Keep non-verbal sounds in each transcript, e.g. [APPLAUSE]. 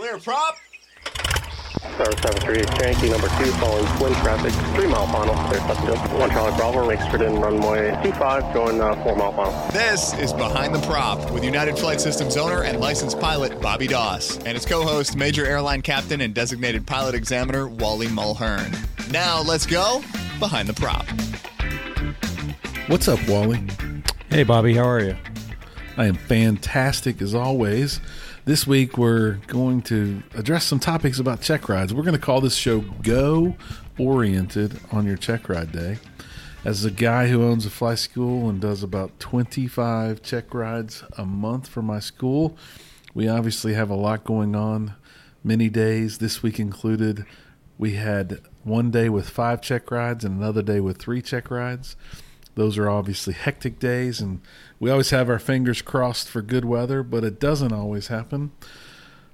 Clear prop. Star 73 Yankee number 2 following twin traffic, 3 mile final, clear Pleasantville. 1 Charlie Bravo, exit in runway 25, going uh, 4 mile final. This is Behind the Prop with United Flight Systems owner and licensed pilot Bobby Doss and his co host, Major Airline Captain and designated pilot examiner Wally Mulhern. Now let's go Behind the Prop. What's up, Wally? Hey, Bobby, how are you? I am fantastic as always. This week we're going to address some topics about check rides. We're going to call this show Go Oriented on your check ride day. As a guy who owns a fly school and does about 25 check rides a month for my school, we obviously have a lot going on. Many days, this week included, we had one day with five check rides and another day with three check rides. Those are obviously hectic days, and we always have our fingers crossed for good weather, but it doesn't always happen.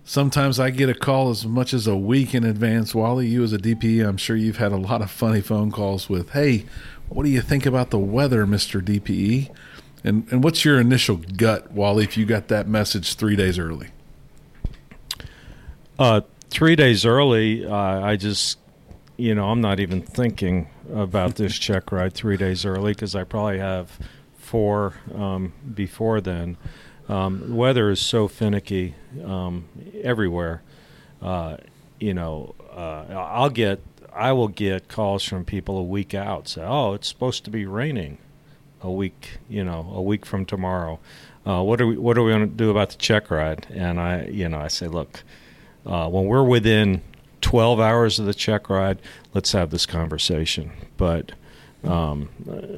Sometimes I get a call as much as a week in advance. Wally, you as a DPE, I'm sure you've had a lot of funny phone calls with, hey, what do you think about the weather, Mr. DPE? And, and what's your initial gut, Wally, if you got that message three days early? Uh, three days early, uh, I just, you know, I'm not even thinking about this [LAUGHS] check ride three days early because I probably have four um, before then. Um, the weather is so finicky um, everywhere. Uh, you know, uh, I'll get, I will get calls from people a week out say, "Oh, it's supposed to be raining a week, you know, a week from tomorrow. Uh, what are we, what are we going to do about the check ride?" And I, you know, I say, "Look, uh, when we're within 12 hours of the check ride, let's have this conversation. But um,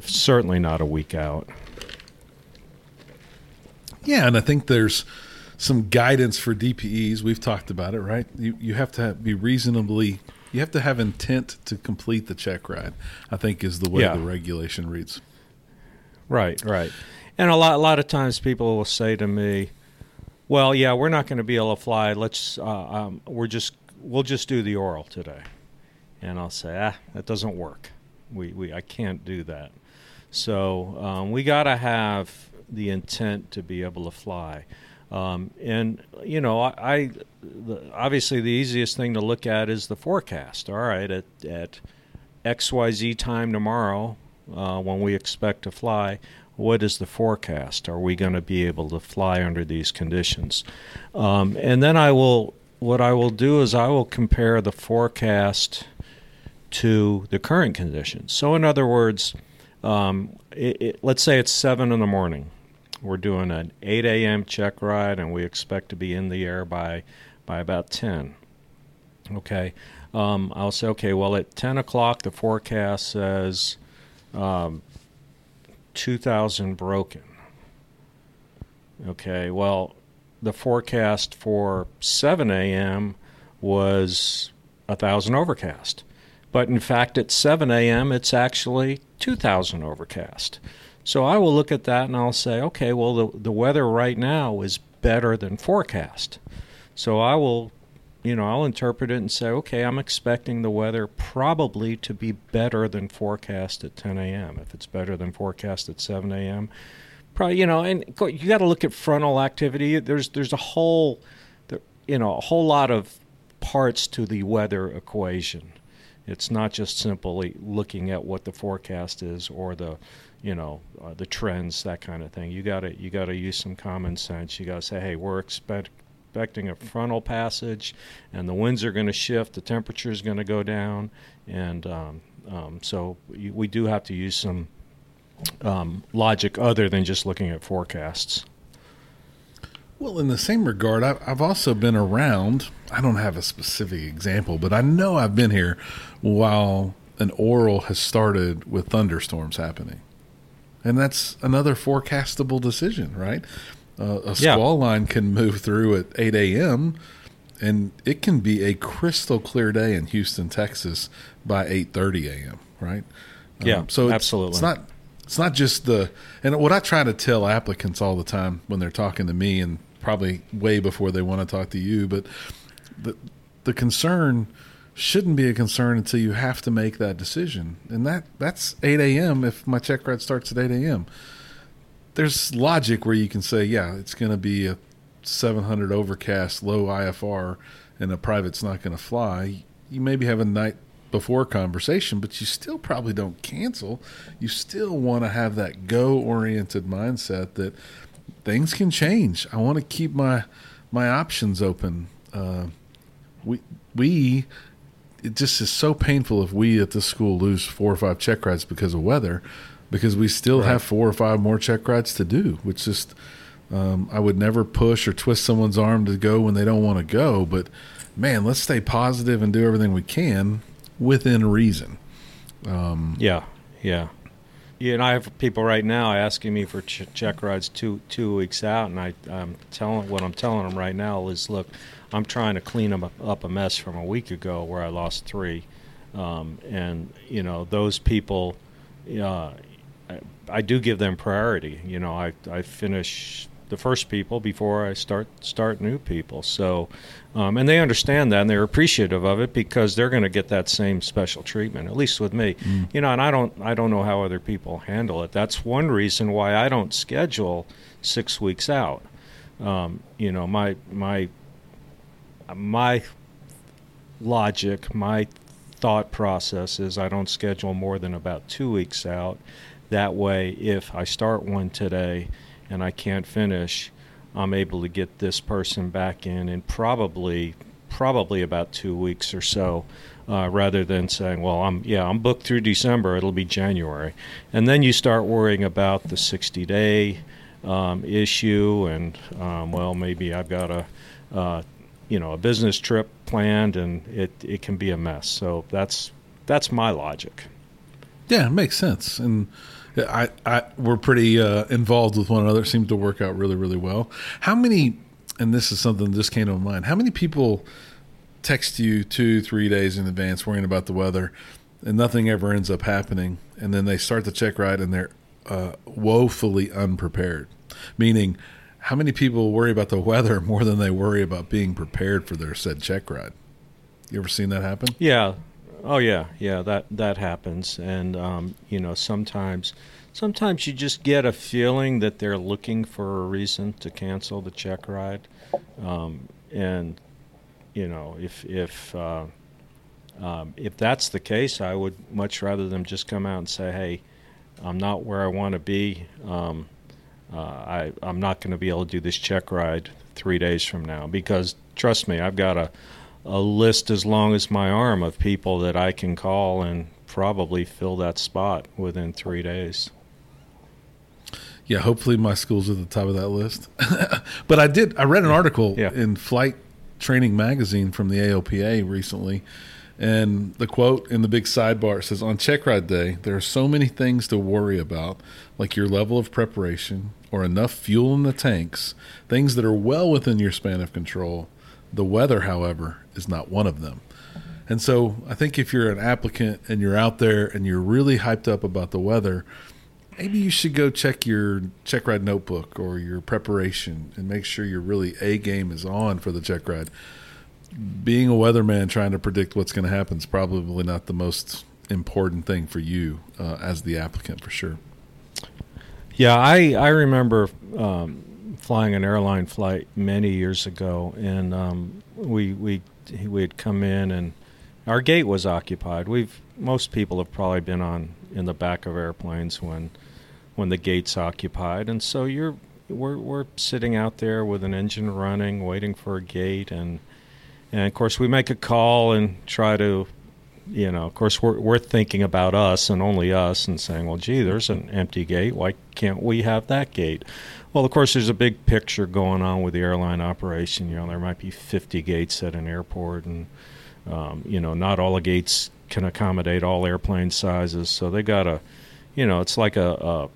certainly not a week out. Yeah, and I think there's some guidance for DPEs. We've talked about it, right? You you have to have, be reasonably. You have to have intent to complete the check ride. I think is the way Yeah. the regulation reads. Right, right. And a lot, a lot of times people will say to me, "Well, yeah, we're not going to be able to fly. Let's, uh, um, we're just, we'll just do the oral today." And I'll say, "Ah, that doesn't work. We, we, I can't do that. So um, we got to have the intent to be able to fly." Um, and you know, I, I the, obviously the easiest thing to look at is the forecast. All right, at at X Y Z time tomorrow, uh, when we expect to fly, what is the forecast? Are we going to be able to fly under these conditions? Um, and then I will, what I will do is I will compare the forecast to the current conditions. So, in other words, um, it, it, let's say it's seven in the morning. We're doing an 8 a.m. check ride, and we expect to be in the air by by about 10. Okay, um, I'll say, okay, well, at 10 o'clock, the forecast says um, 2,000 broken. Okay, well, the forecast for 7 a.m. was 1,000 overcast. But in fact, at 7 a.m., it's actually 2,000 overcast. So I will look at that and I'll say, okay, well, the, the weather right now is better than forecast. So I will, you know, I'll interpret it and say, okay, I'm expecting the weather probably to be better than forecast at 10 a.m. If it's better than forecast at 7 a.m., probably, you know, and you got to look at frontal activity. There's there's a whole, you know, a whole lot of parts to the weather equation. It's not just simply looking at what the forecast is or the, you know, uh, the trends, that kind of thing. You got to you got to use some common sense. You got to say, hey, we're expect, expecting a frontal passage, and the winds are going to shift, the temperature is going to go down, and um, um, so we do have to use some um, logic other than just looking at forecasts. Well, in the same regard, I've, I've also been around. I don't have a specific example, but I know I've been here while an oral has started with thunderstorms happening. And that's another forecastable decision, right? Uh, a Yeah. squall line can move through at 8 a.m., and it can be a crystal clear day in Houston, Texas by 8:30 a.m., right? Yeah, so it's, absolutely. It's not it's not just the and what I try to tell applicants all the time when they're talking to me and probably way before they want to talk to you, but the the concern shouldn't be a concern until you have to make that decision. And that that's 8 a.m. if my check ride starts at 8 a.m. There's logic where you can say, yeah, it's going to be a 700 overcast, low IFR, and a private's not going to fly, you maybe have a night before conversation, but you still probably don't cancel. You still want to have that go oriented mindset that things can change. I want to keep my my options open. Uh, we we it just is so painful if we at the school lose four or five check rides because of weather, because we still right. have four or five more check rides to do. Which just um, I would never push or twist someone's arm to go when they don't want to go, but man, let's stay positive and do everything we can within reason. Um, yeah, yeah. Yeah, and I have people right now asking me for ch- check rides two two weeks out, and I, I'm telling what I'm telling them right now is, look, I'm trying to clean up, up a mess from a week ago where I lost three, um, and you know those people, uh, I, I do give them priority. You know, I I finish the first people before I start start new people. So, um, and they understand that and they're appreciative of it because they're going to get that same special treatment. At least with me, mm. you know. And I don't I don't know how other people handle it. That's one reason why I don't schedule six weeks out. Um, you know, my my my logic, my thought process is I don't schedule more than about two weeks out. That way, if I start one today and I can't finish, I'm able to get this person back in in probably probably about two weeks or so, uh, rather than saying, "Well, I'm yeah, I'm booked through December. It'll be January," and then you start worrying about the 60 day um, issue, and um, well, maybe I've got a uh, you know a business trip planned, and it it can be a mess. So that's that's my logic. Yeah, it makes sense, and I, I we're pretty uh, involved with one another. It seems to work out really, really well. How many? And this is something that just came to mind. How many people text you two, three days in advance, worrying about the weather, and nothing ever ends up happening, and then they start the check ride and they're uh, woefully unprepared. Meaning, how many people worry about the [LAUGHS] weather more than they worry about being prepared for their said check ride? You ever seen that happen? Yeah, Oh yeah, yeah, that that happens, and um, you know sometimes, sometimes you just get a feeling that they're looking for a reason to cancel the check ride, um, and you know if if uh, um, if that's the case, I would much rather them just come out and say, hey, I'm not where I want to be. Um, uh, I I'm not going to be able to do this check ride three days from now. Because trust me, I've got a a list as long as my arm of people that I can call and probably fill that spot within three days. Yeah, hopefully my school's at the top of that list. [LAUGHS] but I did. I read an article yeah. in Flight Training Magazine from the AOPA recently, and the quote in the big sidebar says, "On check ride day, there are so many things to worry about, like your level of preparation or enough fuel in the tanks, things that are well within your span of control." The weather, however, is not one of them. And so I think if you're an applicant and you're out there and you're really hyped up about the weather, maybe you should go check your check ride notebook or your preparation and make sure your really A game is on for the check ride. Being a weatherman trying to predict what's going to happen is probably not the most important thing for you uh, as the applicant for sure. Yeah, I I remember um, flying an airline flight many years ago, and um, we we we had come in and our gate was occupied. We've most people have probably been on in the back of airplanes when when the gate's occupied, and so you're we're we're sitting out there with an engine running, waiting for a gate, and and of course we make a call and try to you know, of course, we're, we're thinking about us and only us and saying, well, gee, there's an empty gate. Why can't we have that gate? Well, of course, there's a big picture going on with the airline operation. You know, there might be 50 gates at an airport, and, um, you know, not all the gates can accommodate all airplane sizes. So they got a, you know, it's like a, a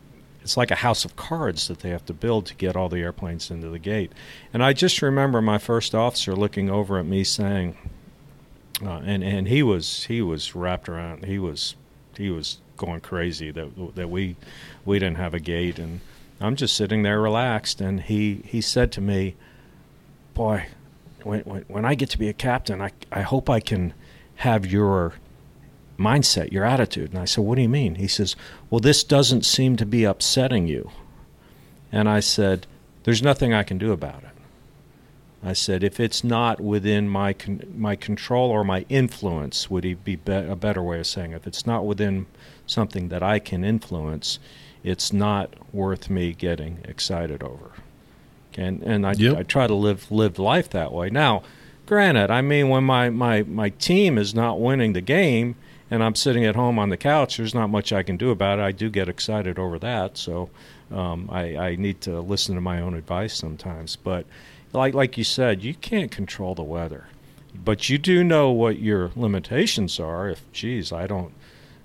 it's like a house of cards that they have to build to get all the airplanes into the gate. And I just remember my first officer looking over at me saying, uh, and and he was he was wrapped around. He was he was going crazy that that we we didn't have a gate, and I'm just sitting there relaxed. And he he said to me, "Boy, when when, when I get to be a captain, I I hope I can have your." mindset, your attitude. And I said, What do you mean? He says, Well, this doesn't seem to be upsetting you. And I said, There's nothing I can do about it. I said, if it's not within my con- my control or my influence, would he be, be a better way of saying it? If it's not within something that I can influence, it's not worth me getting excited over. And and I, Yep. I try to live live life that way. Now, granted, I mean when my, my, my team is not winning the game and I'm sitting at home on the couch, there's not much I can do about it. I do get excited over that, so um, I, I need to listen to my own advice sometimes. But like like you said, you can't control the weather, but you do know what your limitations are. If geez, I don't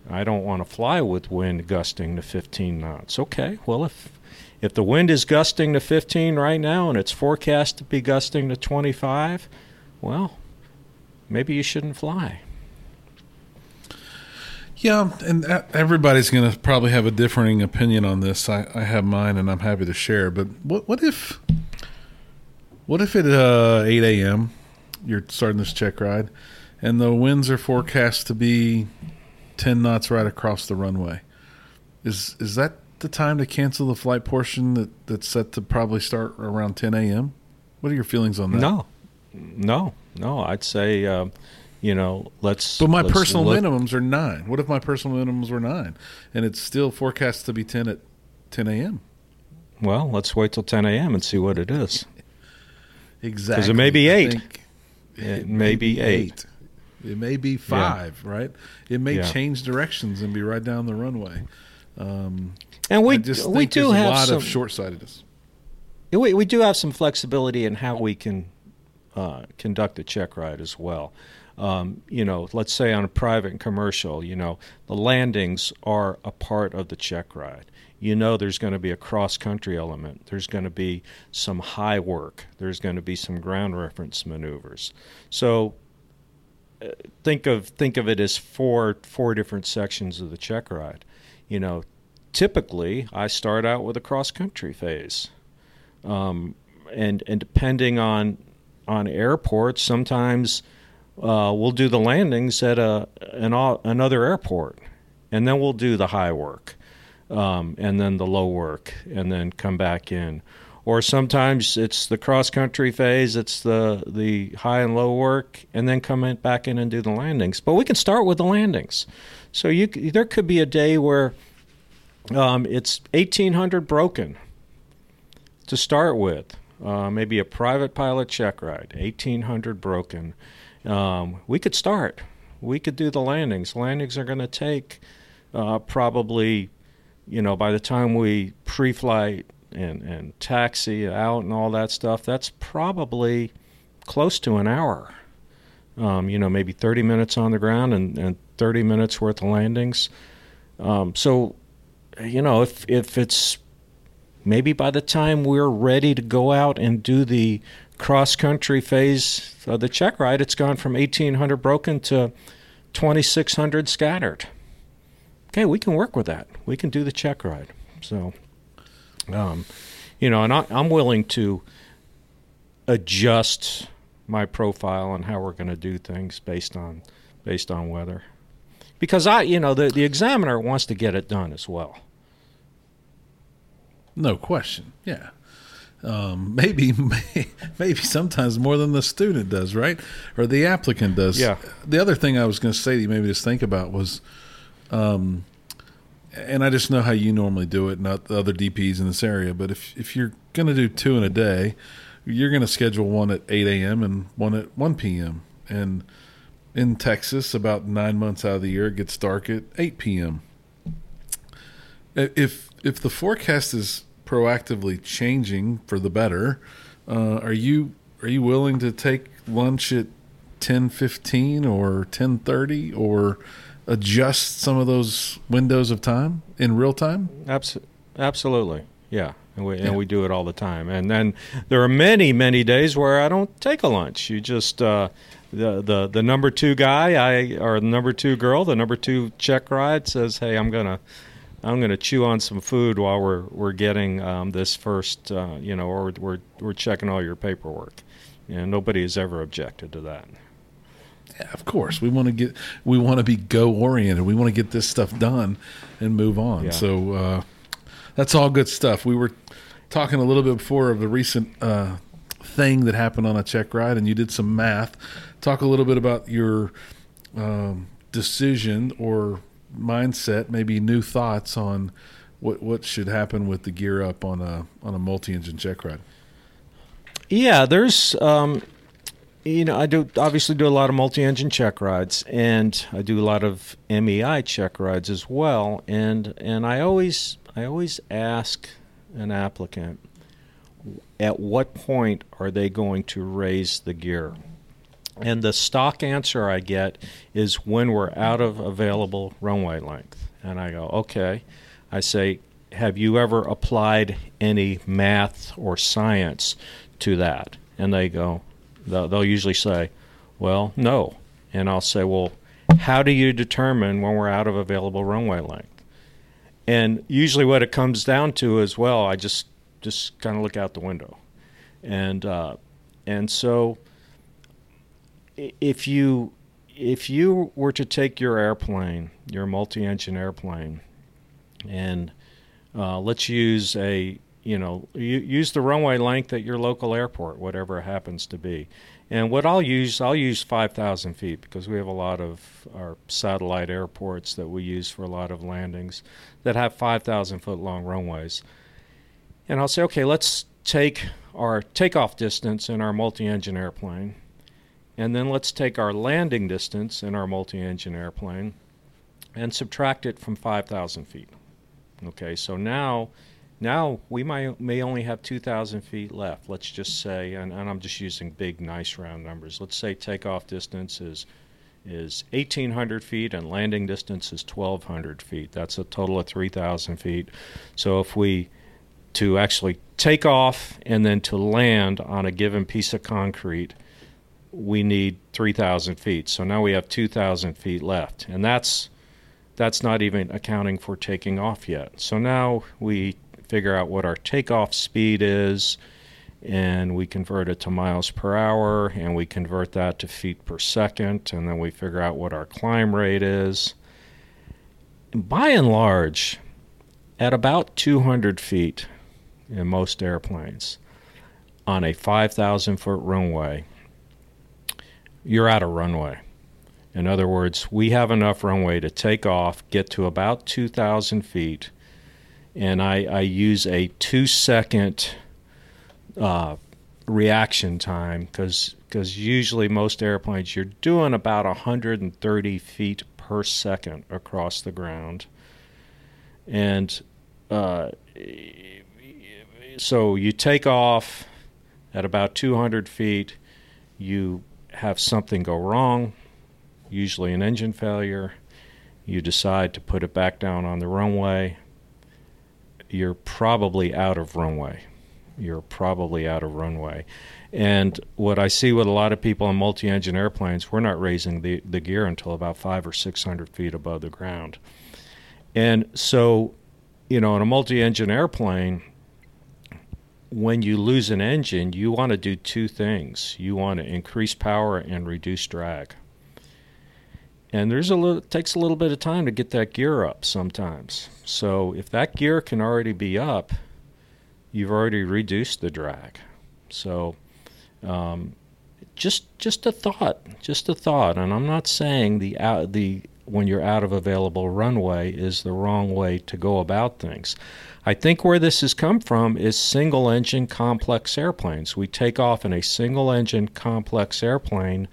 I don't want to fly with wind gusting to 15 knots. Okay, well if if the wind is gusting to 15 right now and it's forecast to be gusting to 25, well, maybe you shouldn't fly. Yeah, and everybody's going to probably have a differing opinion on this. I, I have mine, and I'm happy to share. But what what if what if at uh, 8 a.m. you're starting this check ride, and the winds are forecast to be 10 knots right across the runway? Is is that the time to cancel the flight portion that, that's set to probably start around 10 a.m.? What are your feelings on that? No, no, no. I'd say, um, you know, let's. But my let's personal look- minimums are nine. What if my personal minimums were nine, and it's still forecast to be ten at ten a.m. Well, let's wait till 10 a.m. and see what it is. Exactly. Because it may be eight. It may be eight. It may be five. Right. It may Yeah. change directions and be right down the runway. Um, And we I just think we do have a lot some of short sightedness. we we do have some flexibility in how we can uh, conduct the check ride as well. Um, you know, let's say on a private and commercial, you know, the landings are a part of the check ride. You know, there's going to be a cross country element. There's going to be some high work. There's going to be some ground reference maneuvers. So uh, think of think of it as four four different sections of the check ride. You know, typically I start out with a cross country phase um, and and depending on on airports, sometimes uh, we'll do the landings at a an, another airport, and then we'll do the high work, um, and then the low work, and then come back in. Or sometimes it's the cross country phase, it's the the high and low work, and then come in, back in and do the landings. But we can start with the landings. So you there could be a day where um, it's eighteen hundred broken to start with. Uh, maybe a private pilot check ride, 1800 broken. Um, we could start. We could do the landings. Landings are going to take uh, probably, you know, by the time we pre flight and, and taxi out and all that stuff, that's probably close to an hour. Um, you know, maybe 30 minutes on the ground and, and 30 minutes worth of landings. Um, so, you know, if, if it's maybe by the time we're ready to go out and do the cross country phase of the check ride, it's gone from 1,800 broken to 2,600 scattered. Okay, we can work with that. We can do the check ride. So, um, you know, and I, I'm willing to adjust my profile and how we're going to do things based on based on weather, because I, you know, the the examiner wants to get it done as well. No question. Yeah. Um, [LAUGHS] maybe, maybe sometimes more than the student does, right? Or the applicant does. Yeah. The other thing I was going to say that you maybe just think about was, um, and I just know how you normally do it, not the other DPs in this area. But if if you're going to do two in a day, you're going to schedule one at 8 a.m. and one at 1 p.m. And in Texas, about nine months out of the year, it gets dark at 8 p.m. If if the forecast is proactively changing for the better, uh, are you are you willing to take lunch at 10:15 or 10:30 or adjust some of those windows of time in real time? Abs- absolutely, yeah. And we, Yeah. and we do it all the time. And then there are many, many days where I don't take a lunch. You just uh, the the the number two guy, I or the number two girl, the number two check ride says, "Hey, I'm gonna." I'm going to chew on some food while we're we're getting um, this first, uh, you know, or we're we're checking all your paperwork, and nobody has ever objected to that. Yeah, of course. We want to get we want to be go oriented. We want to get this stuff done and move on. Yeah. So uh, that's all good stuff. We were talking a little bit before of the recent uh, thing that happened on a check ride, and you did some math. Talk a little bit about your um, decision or mindset, maybe new thoughts on what what should happen with the gear up on a on a multi-engine check ride. Yeah, there's um, you know, I do obviously do a lot of multi-engine check rides, and I do a lot of MEI check rides as well. And and I always I always ask an applicant, at what point are they going to raise the gear? And the stock answer I get is when we're out of available runway length. And I go, okay. I say, have you ever applied any math or science to that? And they go, They'll, they'll usually say, well, no. And I'll say, well, how do you determine when we're out of available runway length? And usually what it comes down to is, well, I just just kind of look out the window. And uh, and so if you if you were to take your airplane, your multi-engine airplane, and uh, let's use a you know, use the runway length at your local airport, whatever it happens to be. And what I'll use, I'll use 5,000 feet because we have a lot of our satellite airports that we use for a lot of landings that have 5,000 foot long runways. And I'll say, okay, let's take our takeoff distance in our multi engine airplane, and then let's take our landing distance in our multi engine airplane and subtract it from 5,000 feet. Okay, so now now we might, may only have 2,000 feet left. Let's just say, and, and, I'm just using big, nice round numbers. Let's say takeoff distance is is 1,800 feet and landing distance is 1,200 feet. That's a total of 3,000 feet. So if we to actually take off and then to land on a given piece of concrete, we need 3,000 feet. So now we have 2,000 feet left, and that's that's not even accounting for taking off yet. So now we figure out what our takeoff speed is, and we convert it to miles per hour, and we convert that to feet per second, and then we figure out what our climb rate is. By and large, at about 200 feet in most airplanes, on a 5,000 foot runway, you're out of runway. In other words, we have enough runway to take off, get to about 2,000 feet, and I, I use a two second uh, reaction time because because usually most airplanes you're doing about 130 feet per second across the ground, and uh, so you take off at about 200 feet. You have something go wrong, usually an engine failure. You decide to put it back down on the runway you're probably out of runway. You're probably out of runway. And what I see with a lot of people on multi engine airplanes, we're not raising the, the gear until about five or 600 feet above the ground. And so, you know, in a multi engine airplane, when you lose an engine, you want to do two things. You want to increase power and reduce drag and there's a little takes a little bit of time to get that gear up sometimes. So if that gear can already be up, you've already reduced the drag. So um, just just a thought, just a thought, and I'm not saying the out the when you're out of available runway is the wrong way to go about things. I think where this has come from is single engine complex airplanes. We take off in a single engine complex airplane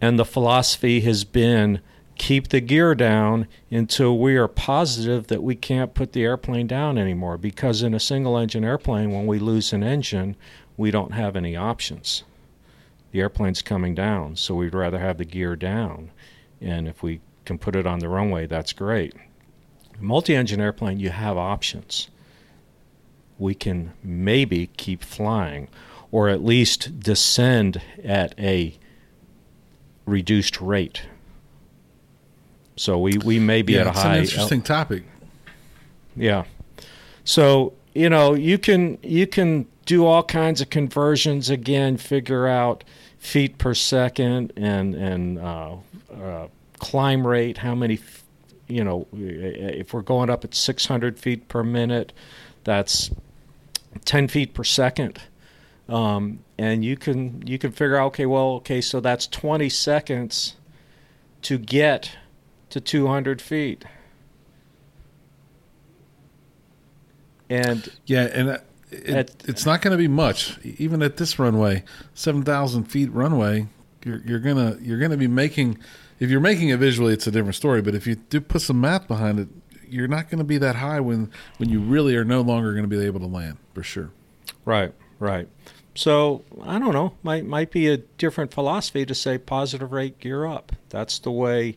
and the philosophy has been keep the gear down until we are positive that we can't put the airplane down anymore. Because in a single engine airplane, when we lose an engine, we don't have any options. The airplane's coming down, so we'd rather have the gear down. And if we can put it on the runway, that's great. Multi engine airplane, you have options. We can maybe keep flying or at least descend at a reduced rate. So we, we may be yeah, at a it's high. an interesting topic. Yeah. So you know you can you can do all kinds of conversions again, figure out feet per second and and uh, uh, climb rate, how many, you know, if we're going up at 600 feet per minute, that's 10 feet per second um, and you can you can figure out okay, well, okay, so that's 20 seconds to get to 200 feet. And Yeah, and uh, it, At- it's not going to be much, even at this runway, seven thousand feet runway. You're, you're gonna you're gonna be making. If you're making it visually, it's a different story. But if you do put some math behind it, you're not going to be that high when when you really are no longer going to be able to land for sure. Right, right. So I don't know. Might might be a different philosophy to say positive rate gear up. That's the way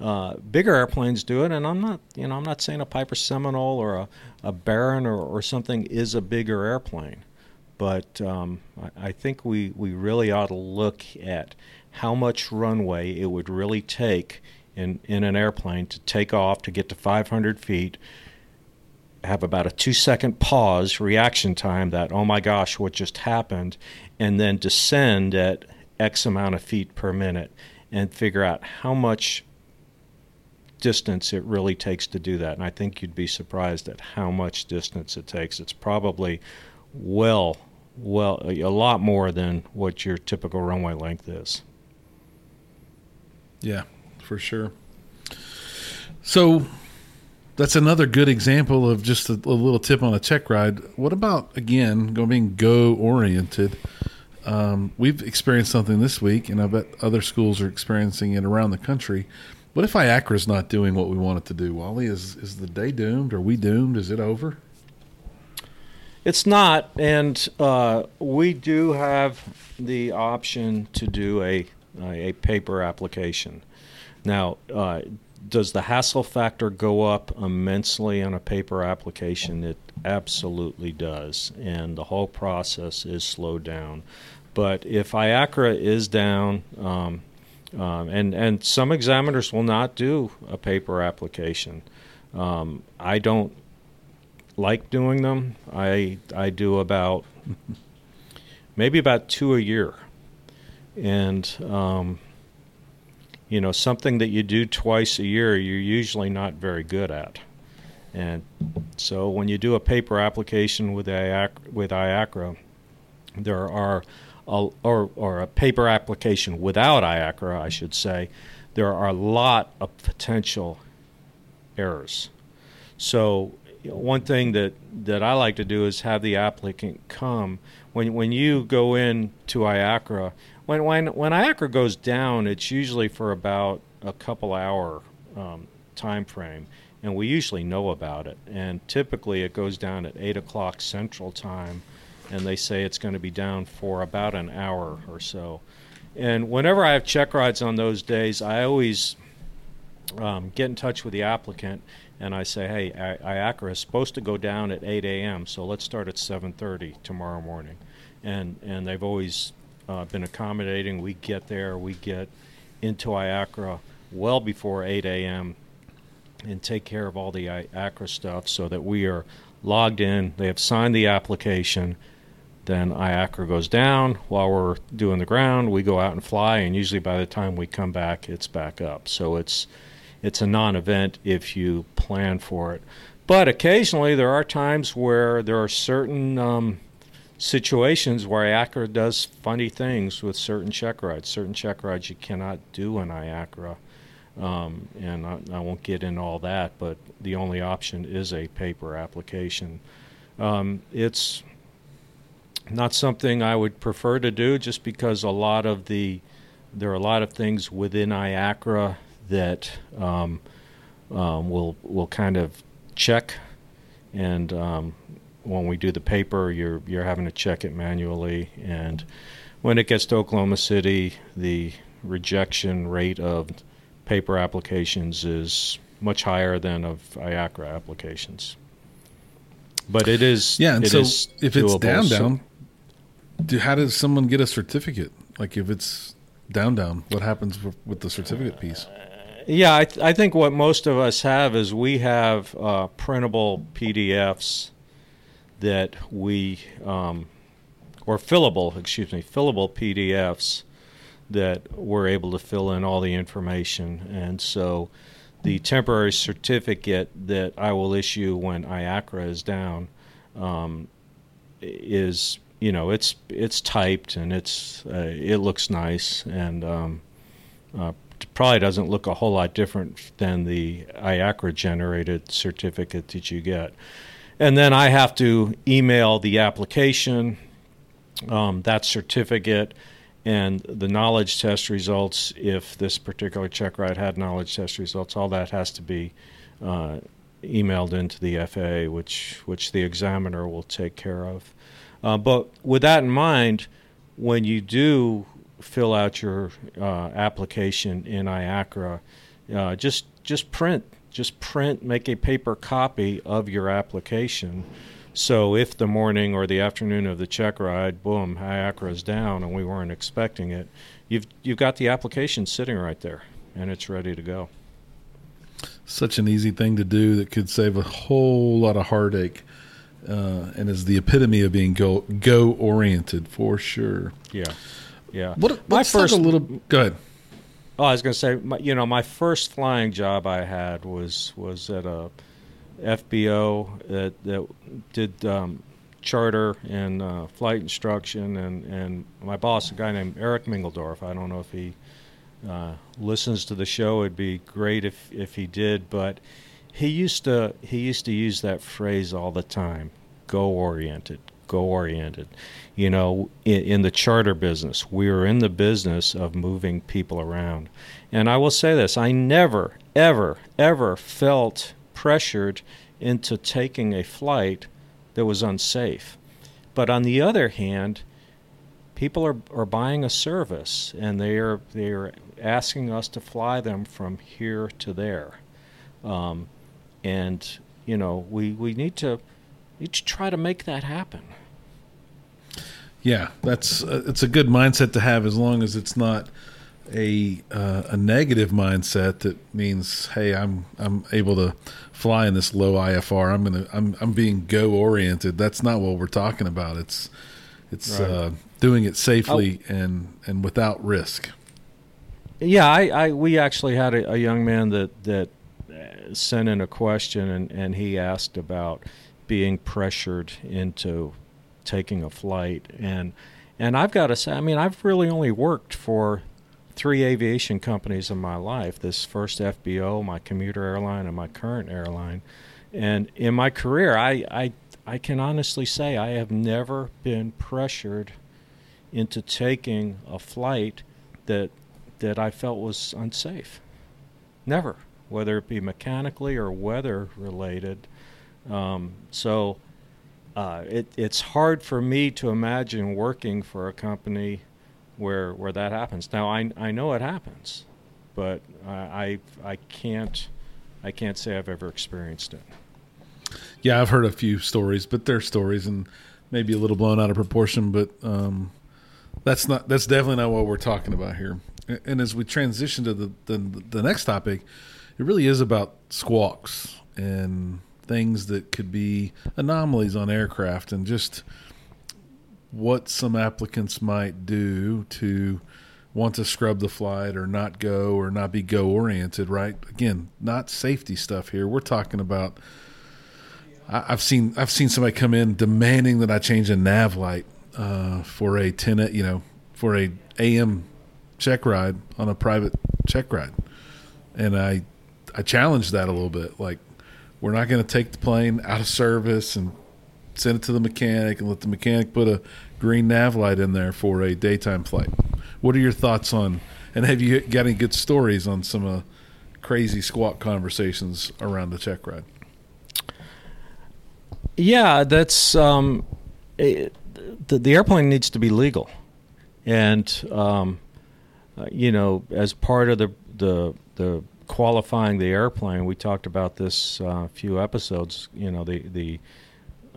uh, bigger airplanes do it. And I'm not, you know, I'm not saying a Piper Seminole or a, a Baron or, or something is a bigger airplane, but um, I, I think we we really ought to look at how much runway it would really take in in an airplane to take off to get to 500 feet have about a two second pause, reaction time that, oh my gosh, what just happened, and then descend at X amount of feet per minute and figure out how much distance it really takes to do that. And I think you'd be surprised at how much distance it takes. It's probably well, well, a lot more than what your typical runway length is. Yeah, for sure. So that's another good example of just a, a little tip on a check ride. What about again going being go oriented? Um, we've experienced something this week, and I bet other schools are experiencing it around the country. What if IACRA's not doing what we want it to do? Wally, is is the day doomed? Are we doomed? Is it over? It's not, and uh, we do have the option to do a a paper application. Now, uh, does the hassle factor go up immensely on a paper application? It absolutely does, and the whole process is slowed down. But if IACRA is down, um, um, and and some examiners will not do a paper application. Um, I don't like doing them. I I do about [LAUGHS] maybe about two a year, and um, you know something that you do twice a year, you're usually not very good at. And so when you do a paper application with IAC, with IACRA, there are a, or or a paper application without IACRA, I should say, there are a lot of potential errors. So one thing that, that I like to do is have the applicant come when when you go in to IACRA. When when when IACRA goes down, it's usually for about a couple hour um, time frame, and we usually know about it. And typically, it goes down at eight o'clock Central Time, and they say it's going to be down for about an hour or so. And whenever I have check rides on those days, I always um, get in touch with the applicant and I say, hey, I- IACRA is supposed to go down at 8 a.m., so let's start at 7:30 tomorrow morning. And and they've always uh, been accommodating. We get there, we get into IACRA well before 8 a.m. and take care of all the IACRA stuff so that we are logged in. They have signed the application. Then IACRA goes down while we're doing the ground. We go out and fly, and usually by the time we come back, it's back up. So it's it's a non-event if you plan for it. But occasionally there are times where there are certain um, situations where IACRA does funny things with certain check rides. Certain check rides you cannot do in IACRA. Um, and I, I won't get into all that, but the only option is a paper application. Um, it's not something I would prefer to do just because a lot of the there are a lot of things within IACRA that um, um, will will kind of check, and um, when we do the paper, you're you're having to check it manually, and when it gets to Oklahoma City, the rejection rate of paper applications is much higher than of IACRA applications. But it is Yeah, and it so is if it's doable. down So- down, do, how does someone get a certificate? Like if it's down down, what happens with, with the certificate piece? Yeah, I, th- I think what most of us have is we have uh, printable PDFs that we, um, or fillable, excuse me, fillable PDFs that we're able to fill in all the information. And so the temporary certificate that I will issue when IACRA is down um, is you know, it's it's typed and it's uh, it looks nice and um, uh, probably doesn't look a whole lot different than the IACRA generated certificate that you get. And then I have to email the application, um, that certificate, and the knowledge test results. If this particular check ride had knowledge test results, all that has to be uh, emailed into the FAA, which which the examiner will take care of. Uh, but with that in mind, when you do fill out your uh, application in IACRA, uh, just just print just print make a paper copy of your application. So if the morning or the afternoon of the check ride, boom, IACRA is down and we weren't expecting it, you've you've got the application sitting right there and it's ready to go. Such an easy thing to do that could save a whole lot of heartache. Uh, and is the epitome of being go go oriented for sure. Yeah. Yeah. What, my first a little. Go ahead. Oh, I was going to say, my, you know, my first flying job I had was was at a FBO that that did um, charter and uh, flight instruction, and and my boss, a guy named Eric Mingeldorf. I don't know if he uh, listens to the show. It'd be great if if he did, but he used to he used to use that phrase all the time: "Go oriented, go oriented." you know, in, in, the charter business. We are in the business of moving people around. And I will say this I never, ever, ever felt pressured into taking a flight that was unsafe. But on the other hand, people are, are buying a service and they are, they are asking us to fly them from here to there. Um, and, you know, we, we need to, need to try to make that happen. Yeah, that's uh, it's a good mindset to have as long as it's not a uh, a negative mindset that means hey I'm I'm able to fly in this low IFR I'm gonna I'm I'm being go oriented that's not what we're talking about it's it's right. uh, doing it safely oh. and and without risk yeah I, I we actually had a, a young man that that uh, sent in a question and and he asked about being pressured into taking a flight. And and I've got to say I mean I've really only worked for three aviation companies in my life this first FBO my commuter airline and my current airline. And in my career I I I can honestly say I have never been pressured into taking a flight that that I felt was unsafe. Never whether it be mechanically or weather related um, so uh, it, it's hard for me to imagine working for a company where where that happens. Now I I know it happens, but I I, I can't I can't say I've ever experienced it. Yeah, I've heard a few stories, but they're stories and maybe a little blown out of proportion. But um, that's not that's definitely not what we're talking about here. And as we transition to the the, the next topic, it really is about squawks and things that could be anomalies on aircraft and just what some applicants might do to want to scrub the flight or not go or not be go oriented, right? Again, not safety stuff here. We're talking about I've seen I've seen somebody come in demanding that I change a nav light uh, for a ten you know for a AM check ride on a private check ride, and I I challenged that a little bit. Like we're not going to take the plane out of service and send it to the mechanic and let the mechanic put a green nav light in there for a daytime flight. What are your thoughts on? And have you got any good stories on some uh, crazy squawk conversations around the check ride? Yeah, that's um, it, the, the airplane needs to be legal, and um, uh, you know, as part of the the the qualifying the airplane, we talked about this uh, a few episodes. You know, the the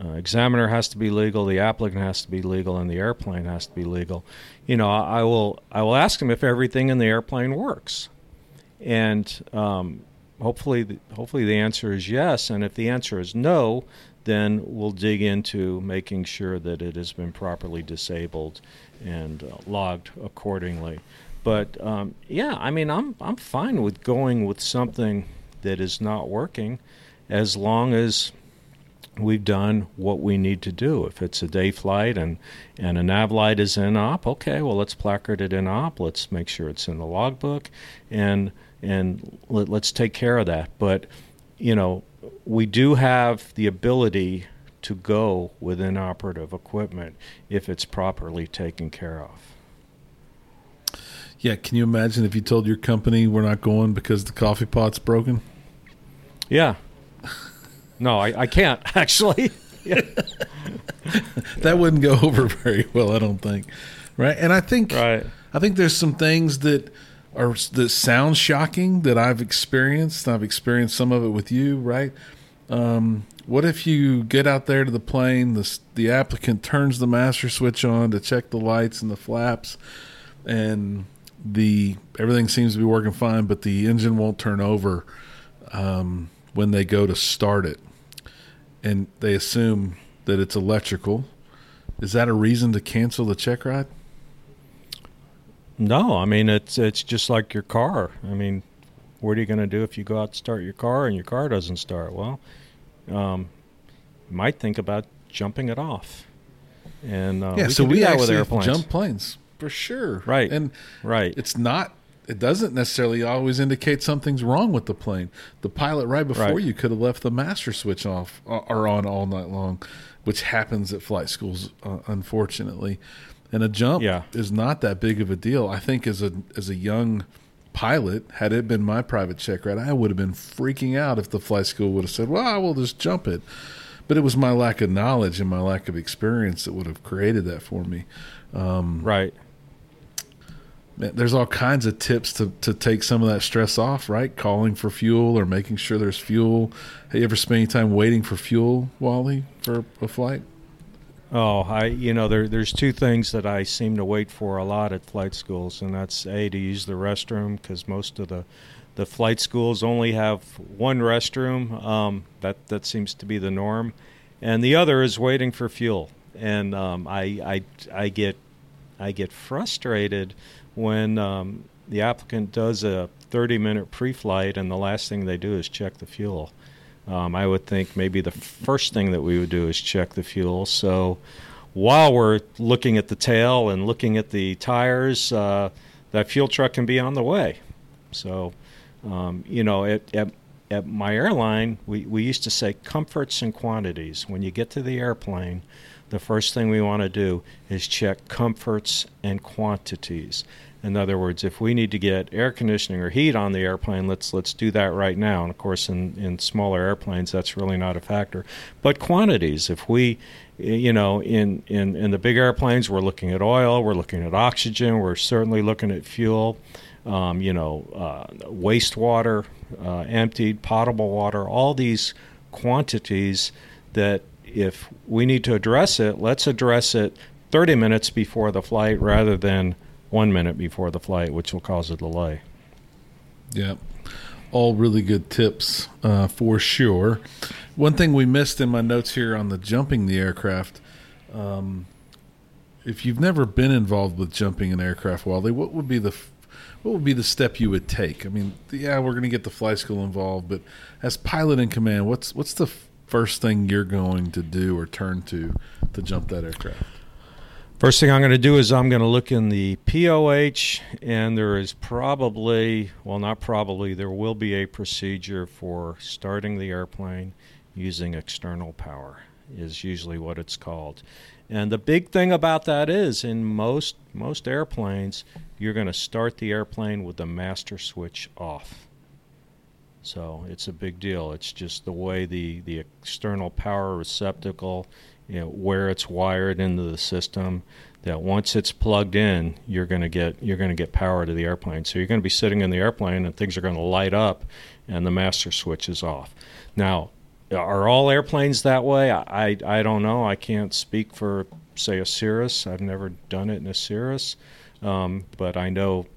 uh, examiner has to be legal, the applicant has to be legal, and the airplane has to be legal. You know, I, I will I will ask them if everything in the airplane works, and um, hopefully the, hopefully the answer is yes. And if the answer is no, then we'll dig into making sure that it has been properly disabled and uh, logged accordingly. But um, yeah, I mean, I'm I'm fine with going with something that is not working, as long as we've done what we need to do. If it's a day flight and, and a nav light is in op, okay, well, let's placard it in op. Let's make sure it's in the logbook and, and let, let's take care of that. But, you know, we do have the ability to go with inoperative equipment if it's properly taken care of. Yeah, can you imagine if you told your company we're not going because the coffee pot's broken? Yeah. No, I, I can't [LAUGHS] actually. [LAUGHS] that wouldn't go [LAUGHS] over very well, I don't think. Right? And I think Right. I think there's some things that are that sound shocking that I've experienced. I've experienced some of it with you, right? Um, what if you get out there to the plane, the the applicant turns the master switch on to check the lights and the flaps, and the everything seems to be working fine, but the engine won't turn over um, when they go to start it, and they assume that it's electrical. Is that a reason to cancel the check ride? No, I mean it's it's just like your car. I mean, what are you going to do if you go out to start your car and your car doesn't start? Well, um, you might think about jumping it off. And uh, yeah, we so we actually airplanes. jump planes for sure, Right. And Right. it's not. It doesn't necessarily always indicate something's wrong with the plane. The pilot right before Right. you could have left the master switch off uh, or on all night long, which happens at flight schools, uh, unfortunately. And a jump Yeah. is not that big of a deal. I think as a as a young pilot, had it been my private check ride, I would have been freaking out if the flight school would have said, "Well, I will just jump it." But it was my lack of knowledge and my lack of experience that would have created that for me. right. There's all kinds of tips to, to take some of that stress off, right? Calling for fuel or making sure there's fuel. Have you ever spent any time waiting for fuel, Wally, for a flight? Oh, I you know there there's two things that I seem to wait for a lot at flight schools, and that's a to use the restroom because most of the the flight schools only have one restroom. Um, that that seems to be the norm, and the other is waiting for fuel. And um, I I I get I get frustrated when um, the applicant does a 30 minute pre-flight and the last thing they do is check the fuel. Um, I would think maybe the first thing that we would do is check the fuel. So while we're looking at the tail and looking at the tires, uh, that fuel truck can be on the way. So, um, you know, at, at, at my airline, we, we used to say comforts and quantities. When you get to the airplane, the first thing we want to do is check comforts and quantities. In other words, if we need to get air conditioning or heat on the airplane, let's let's do that right now. And of course, in, in smaller airplanes, that's really not a factor. But quantities, if we, you know, in, in, in the big airplanes, we're looking at oil, we're looking at oxygen, we're certainly looking at fuel, um, you know, uh, wastewater, uh, emptied, potable water, all these quantities that if we need to address it, let's address it 30 minutes before the flight rather than one minute before the flight, which will cause a delay. Yeah. All really good tips uh, for sure. One thing we missed in my notes here on the jumping the aircraft. Um, if you've never been involved with jumping an aircraft, Wally, what would be the what would be the step you would take? I mean, yeah, we're going to get the flight school involved, but as pilot in command, what's what's the first thing you're going to do or turn to to jump that aircraft? First thing I'm going to do is I'm going to look in the POH, and there is probably, well, not probably, there will be a procedure for starting the airplane using external power, is usually what it's called. And the big thing about that is, in most most airplanes, you're going to start the airplane with the master switch off. So it's a big deal. It's just the way the, the external power receptacle, you know, where it's wired into the system. That once it's plugged in, you're going to get you're going to get power to the airplane. So you're going to be sitting in the airplane and things are going to light up, and the master switch is off. Now, are all airplanes that way? I I, I don't know. I can't speak for say a Cirrus. I've never done it in a Cirrus, um, but I know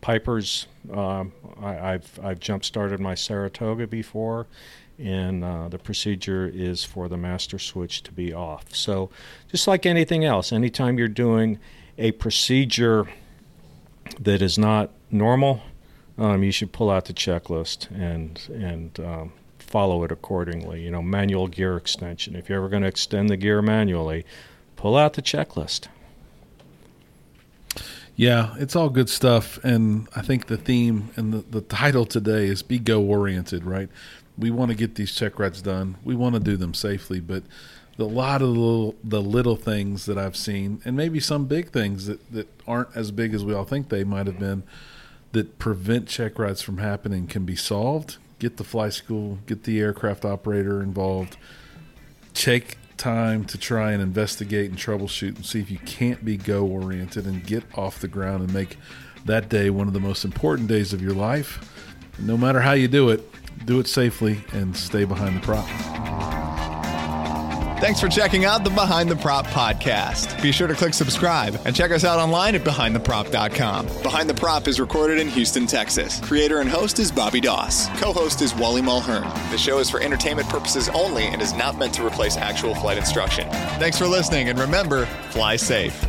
Pipers. Um, I, I've I've jump started my Saratoga before, and uh, the procedure is for the master switch to be off. So, just like anything else, anytime you're doing a procedure that is not normal, um, you should pull out the checklist and and um, follow it accordingly. You know, manual gear extension. If you're ever going to extend the gear manually, pull out the checklist. Yeah, it's all good stuff. And I think the theme and the, the title today is be go oriented, right? We want to get these check rides done. We want to do them safely, but a lot of the little, the little things that I've seen, and maybe some big things that, that aren't as big as we all think they might have been, that prevent check rides from happening can be solved. Get the fly school, get the aircraft operator involved, take time to try and investigate and troubleshoot and see if you can't be go oriented and get off the ground and make that day one of the most important days of your life. No matter how you do it, do it safely and stay behind the prop. Thanks for checking out the Behind the Prop podcast. Be sure to click subscribe and check us out online at behindtheprop.com. Behind the Prop is recorded in Houston, Texas. Creator and host is Bobby Doss. Co host is Wally Mulhern. The show is for entertainment purposes only and is not meant to replace actual flight instruction. Thanks for listening, and remember fly safe.